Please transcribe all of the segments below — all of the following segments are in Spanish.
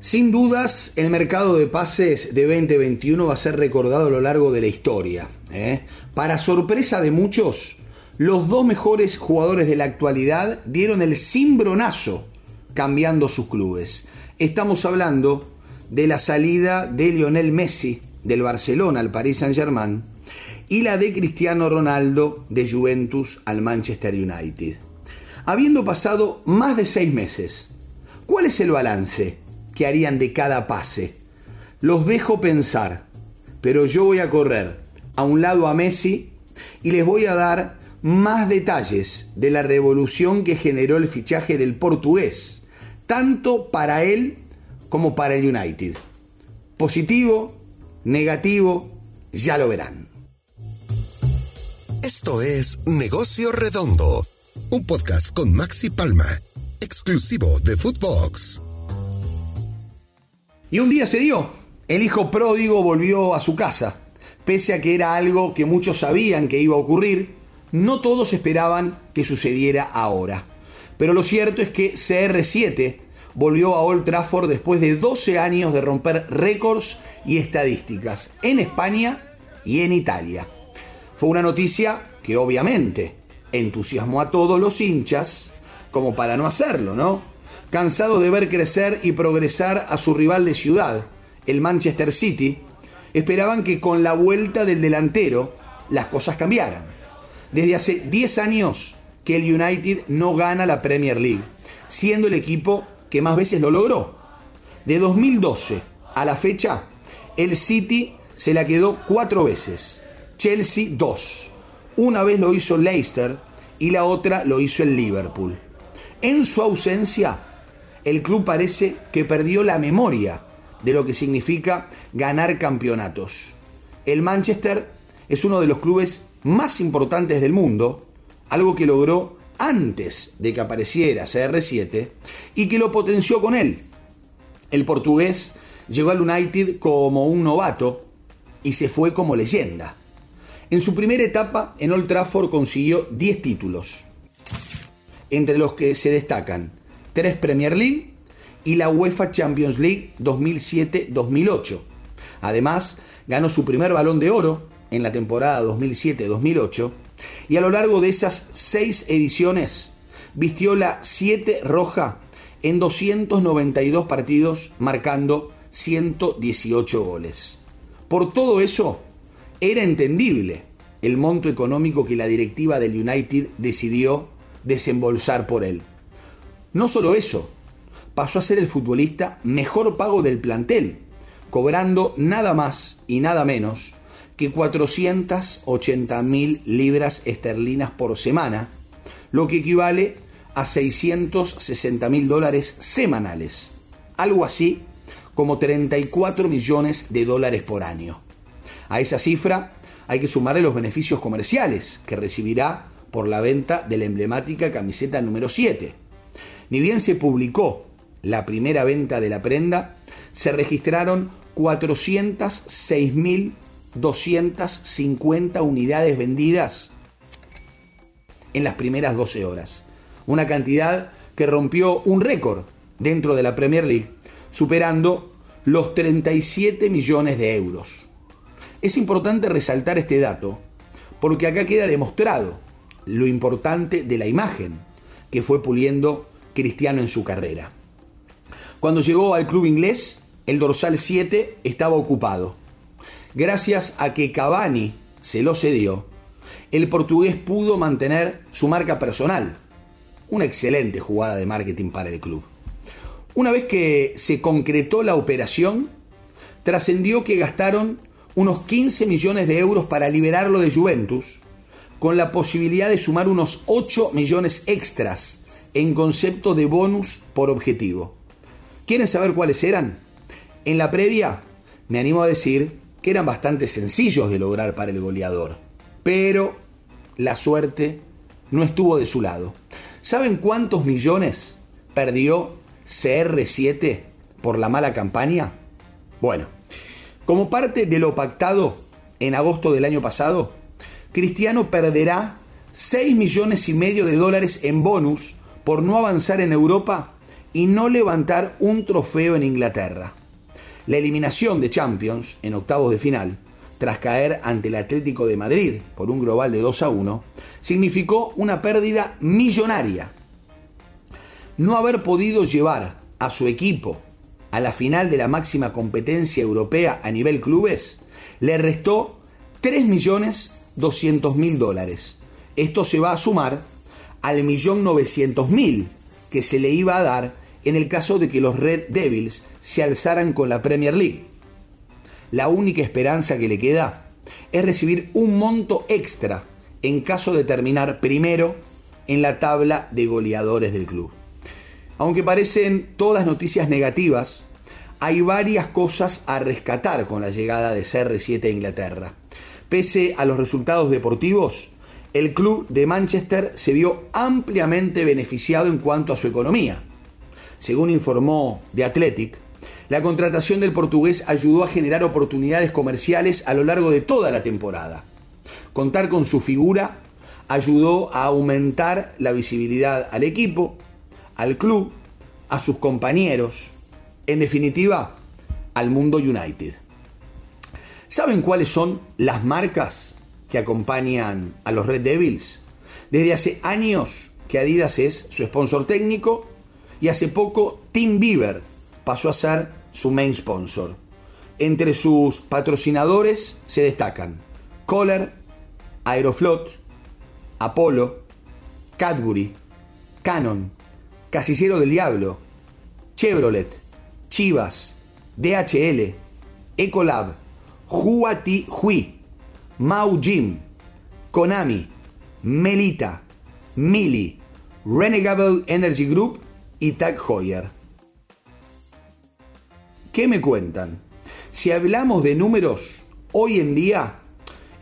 Sin dudas, el mercado de pases de 2021 va a ser recordado a lo largo de la historia. ¿eh? Para sorpresa de muchos, los dos mejores jugadores de la actualidad dieron el cimbronazo cambiando sus clubes. Estamos hablando de la salida de Lionel Messi del Barcelona al Paris Saint-Germain y la de Cristiano Ronaldo de Juventus al Manchester United. Habiendo pasado más de seis meses, ¿cuál es el balance harían de cada pase? Los dejo pensar, pero yo voy a correr a un lado a Messi y les voy a dar más detalles de la revolución que generó el fichaje del portugués, tanto para él como para el United. Positivo, negativo, ya lo verán. Esto es Negocio Redondo, un podcast con Maxi Palma, exclusivo de Footbox. Y un día se dio, el hijo pródigo volvió a su casa, pese a que era algo que muchos sabían que iba a ocurrir, no todos esperaban que sucediera ahora. Pero lo cierto es que CR7 volvió a Old Trafford después de 12 años de romper récords y estadísticas en España y en Italia. Fue una noticia que obviamente entusiasmó a todos los hinchas, como para no hacerlo, ¿no? Cansado de ver crecer y progresar a su rival de ciudad, el Manchester City, esperaban que con la vuelta del delantero las cosas cambiaran. Desde hace 10 años que el United no gana la Premier League, siendo el equipo que más veces lo logró. De 2012 a la fecha, el City se la quedó cuatro veces, Chelsea dos. Una vez lo hizo Leicester y la otra lo hizo el Liverpool. En su ausencia, el club parece que perdió la memoria de lo que significa ganar campeonatos. El Manchester es uno de los clubes más importantes del mundo, algo que logró antes de que apareciera CR7 y que lo potenció con él. El portugués llegó al United como un novato y se fue como leyenda. En su primera etapa en Old Trafford consiguió 10 títulos, entre los que se destacan 3 Premier League y la UEFA Champions League 2007-2008. Además, ganó su primer balón de oro en la temporada 2007-2008 y a lo largo de esas seis ediciones vistió la 7 roja en 292 partidos, marcando 118 goles. Por todo eso, era entendible el monto económico que la directiva del United decidió desembolsar por él. No solo eso, pasó a ser el futbolista mejor pago del plantel, cobrando nada más y nada menos que 480 mil libras esterlinas por semana, lo que equivale a 660 mil dólares semanales, algo así como 34 millones de dólares por año. A esa cifra hay que sumarle los beneficios comerciales que recibirá por la venta de la emblemática camiseta número 7. Ni bien se publicó la primera venta de la prenda, se registraron 406 mil 250 unidades vendidas en las primeras 12 horas. Una cantidad que rompió un récord dentro de la Premier League, superando los 37 millones de euros. Es importante resaltar este dato porque acá queda demostrado lo importante de la imagen que fue puliendo Cristiano en su carrera. Cuando llegó al club inglés, el dorsal 7 estaba ocupado Gracias a que Cavani se lo cedió, el portugués pudo mantener su marca personal. Una excelente jugada de marketing para el club. Una vez que se concretó la operación, trascendió que gastaron unos 15 millones de euros para liberarlo de Juventus, con la posibilidad de sumar unos 8 millones extras en concepto de bonus por objetivo. ¿Quieren saber cuáles eran? En la previa, me animo a decir que eran bastante sencillos de lograr para el goleador. Pero la suerte no estuvo de su lado. ¿Saben cuántos millones perdió CR7 por la mala campaña? Bueno, como parte de lo pactado en agosto del año pasado, Cristiano perderá 6 millones y medio de dólares en bonus por no avanzar en Europa y no levantar un trofeo en Inglaterra. La eliminación de Champions en octavos de final, tras caer ante el Atlético de Madrid por un global de 2 a 1, significó una pérdida millonaria. No haber podido llevar a su equipo a la final de la máxima competencia europea a nivel clubes le restó 3.200.000 dólares. Esto se va a sumar al millón mil que se le iba a dar en el caso de que los Red Devils se alzaran con la Premier League. La única esperanza que le queda es recibir un monto extra en caso de terminar primero en la tabla de goleadores del club. Aunque parecen todas noticias negativas, hay varias cosas a rescatar con la llegada de CR7 a Inglaterra. Pese a los resultados deportivos, el club de Manchester se vio ampliamente beneficiado en cuanto a su economía. Según informó The Athletic, la contratación del portugués ayudó a generar oportunidades comerciales a lo largo de toda la temporada. Contar con su figura ayudó a aumentar la visibilidad al equipo, al club, a sus compañeros, en definitiva, al mundo United. ¿Saben cuáles son las marcas que acompañan a los Red Devils? Desde hace años que Adidas es su sponsor técnico y hace poco Team Beaver pasó a ser su main sponsor. Entre sus patrocinadores se destacan Kohler, Aeroflot, Apollo, Cadbury, Canon, Casillero del Diablo, Chevrolet, Chivas, DHL, Ecolab, Huati Hui, Mau Jim, Konami, Melita, Mili, Renegable Energy Group y Tag Heuer. ¿Qué me cuentan? Si hablamos de números, hoy en día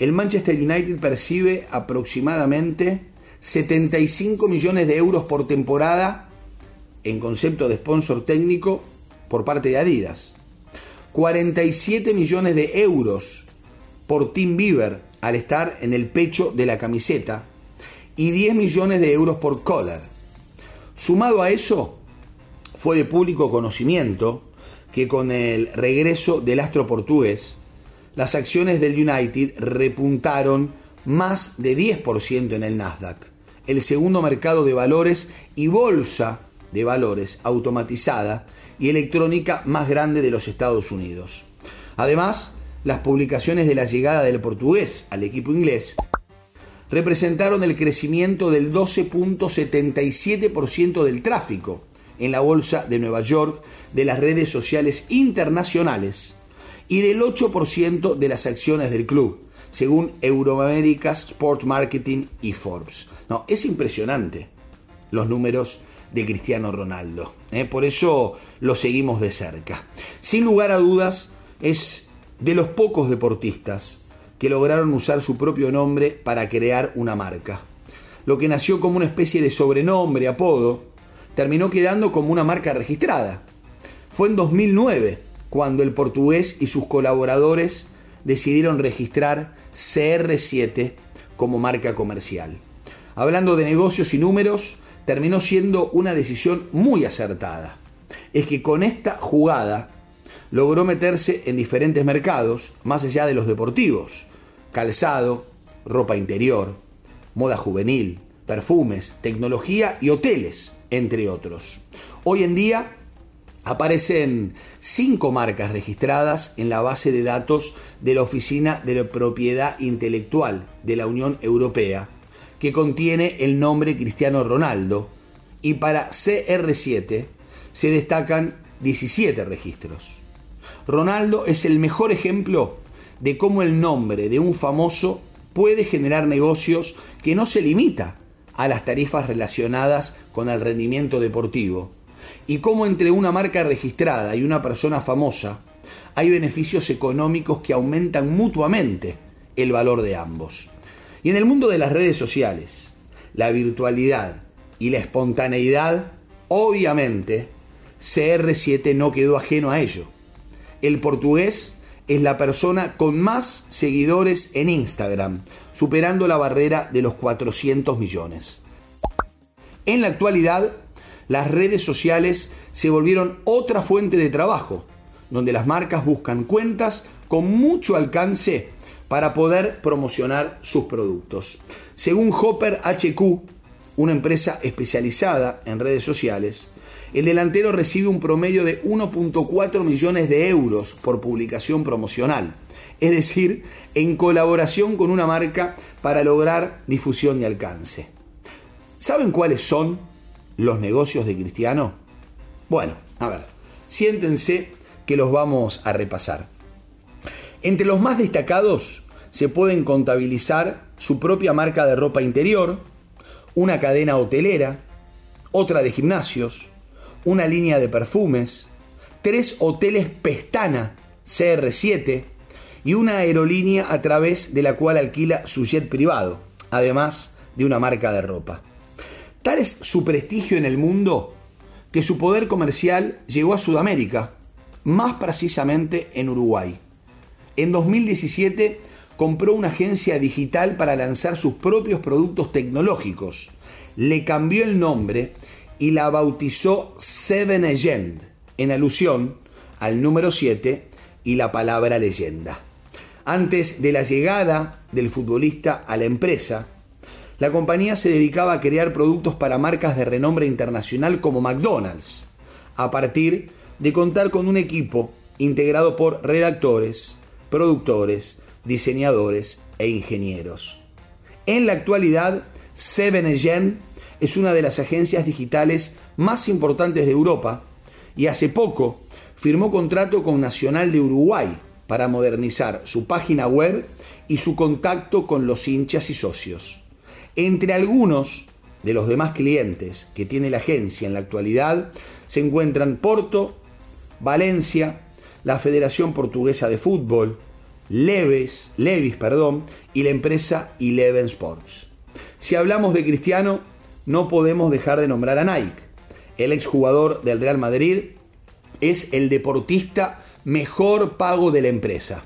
el Manchester United percibe aproximadamente 75 millones de euros por temporada en concepto de sponsor técnico por parte de Adidas. 47 millones de euros por Team Beaver al estar en el pecho de la camiseta y 10 millones de euros por Collar. Sumado a eso, fue de público conocimiento que con el regreso del astro portugués, las acciones del United repuntaron más de 10% en el Nasdaq, el segundo mercado de valores y bolsa de valores automatizada y electrónica más grande de los Estados Unidos. Además, las publicaciones de la llegada del portugués al equipo inglés representaron el crecimiento del 12.77% del tráfico en la Bolsa de Nueva York de las redes sociales internacionales y del 8% de las acciones del club, según Euroamerica's Sport Marketing y Forbes. No, es impresionante los números de Cristiano Ronaldo. ¿eh? Por eso lo seguimos de cerca. Sin lugar a dudas, es de los pocos deportistas que lograron usar su propio nombre para crear una marca. Lo que nació como una especie de sobrenombre, apodo, terminó quedando como una marca registrada. Fue en 2009 cuando el portugués y sus colaboradores decidieron registrar CR7 como marca comercial. Hablando de negocios y números, terminó siendo una decisión muy acertada. Es que con esta jugada logró meterse en diferentes mercados, más allá de los deportivos, calzado, ropa interior, moda juvenil, perfumes, tecnología y hoteles, entre otros. Hoy en día aparecen cinco marcas registradas en la base de datos de la Oficina de Propiedad Intelectual de la Unión Europea, que contiene el nombre Cristiano Ronaldo, y para CR7 se destacan 17 registros. Ronaldo es el mejor ejemplo de cómo el nombre de un famoso puede generar negocios que no se limita a las tarifas relacionadas con el rendimiento deportivo, y cómo entre una marca registrada y una persona famosa hay beneficios económicos que aumentan mutuamente el valor de ambos. Y en el mundo de las redes sociales, la virtualidad y la espontaneidad, obviamente, CR7 no quedó ajeno a ello. El portugués es la persona con más seguidores en Instagram, superando la barrera de los 400 millones. En la actualidad, las redes sociales se volvieron otra fuente de trabajo, donde las marcas buscan cuentas con mucho alcance para poder promocionar sus productos. Según Hopper HQ, una empresa especializada en redes sociales, el delantero recibe un promedio de 1.4 millones de euros por publicación promocional, es decir, en colaboración con una marca para lograr difusión y alcance. ¿Saben cuáles son los negocios de Cristiano? Bueno, a ver, siéntense que los vamos a repasar. Entre los más destacados se pueden contabilizar su propia marca de ropa interior, una cadena hotelera, otra de gimnasios, una línea de perfumes, tres hoteles Pestana CR7 y una aerolínea a través de la cual alquila su jet privado, además de una marca de ropa. Tal es su prestigio en el mundo que su poder comercial llegó a Sudamérica, más precisamente en Uruguay. En 2017 compró una agencia digital para lanzar sus propios productos tecnológicos. Le cambió el nombre y la bautizó Seven Legend, en alusión al número 7 y la palabra leyenda. Antes de la llegada del futbolista a la empresa, la compañía se dedicaba a crear productos para marcas de renombre internacional como McDonald's, a partir de contar con un equipo integrado por redactores, productores, diseñadores e ingenieros. En la actualidad, Seven Legend es una de las agencias digitales más importantes de Europa y hace poco firmó contrato con Nacional de Uruguay para modernizar su página web y su contacto con los hinchas y socios. Entre algunos de los demás clientes que tiene la agencia en la actualidad se encuentran Porto, Valencia, la Federación Portuguesa de Fútbol, Leves, Levis perdón, y la empresa Eleven Sports. Si hablamos de Cristiano, no podemos dejar de nombrar a Nike. El exjugador del Real Madrid es el deportista mejor pago de la empresa,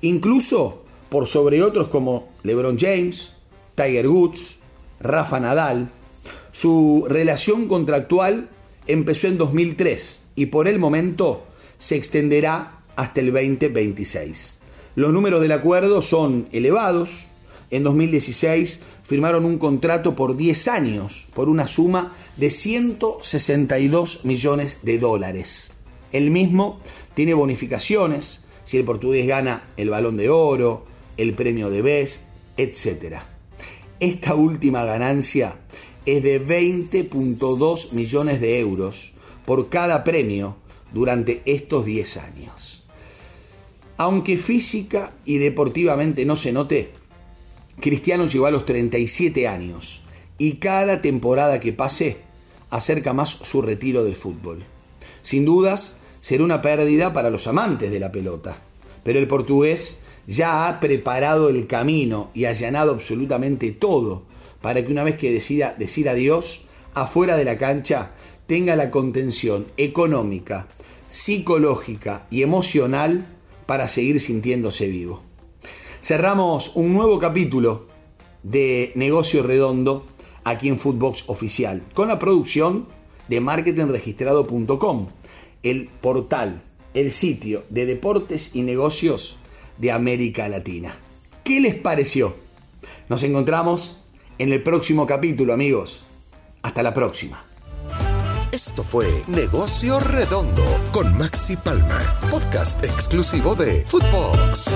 incluso por sobre otros como LeBron James, Tiger Woods, Rafa Nadal. Su relación contractual empezó en 2003 y por el momento se extenderá hasta el 2026. Los números del acuerdo son elevados. En 2016 firmaron un contrato por 10 años por una suma de 162 millones de dólares. El mismo tiene bonificaciones si el portugués gana el balón de oro, el premio de Best, etc. Esta última ganancia es de 20.2 millones de euros por cada premio durante estos 10 años. Aunque física y deportivamente no se note, Cristiano llegó a los 37 años y cada temporada que pase acerca más su retiro del fútbol. Sin dudas, será una pérdida para los amantes de la pelota, pero el portugués ya ha preparado el camino y allanado absolutamente todo para que una vez que decida decir adiós, afuera de la cancha, tenga la contención económica, psicológica y emocional para seguir sintiéndose vivo cerramos un nuevo capítulo de Negocio Redondo aquí en Footbox Oficial, con la producción de marketingregistrado.com, el portal, el sitio de deportes y negocios de América Latina. ¿Qué les pareció? Nos encontramos en el próximo capítulo, amigos. Hasta la próxima. Esto fue Negocio Redondo con Maxi Palma, podcast exclusivo de Footbox.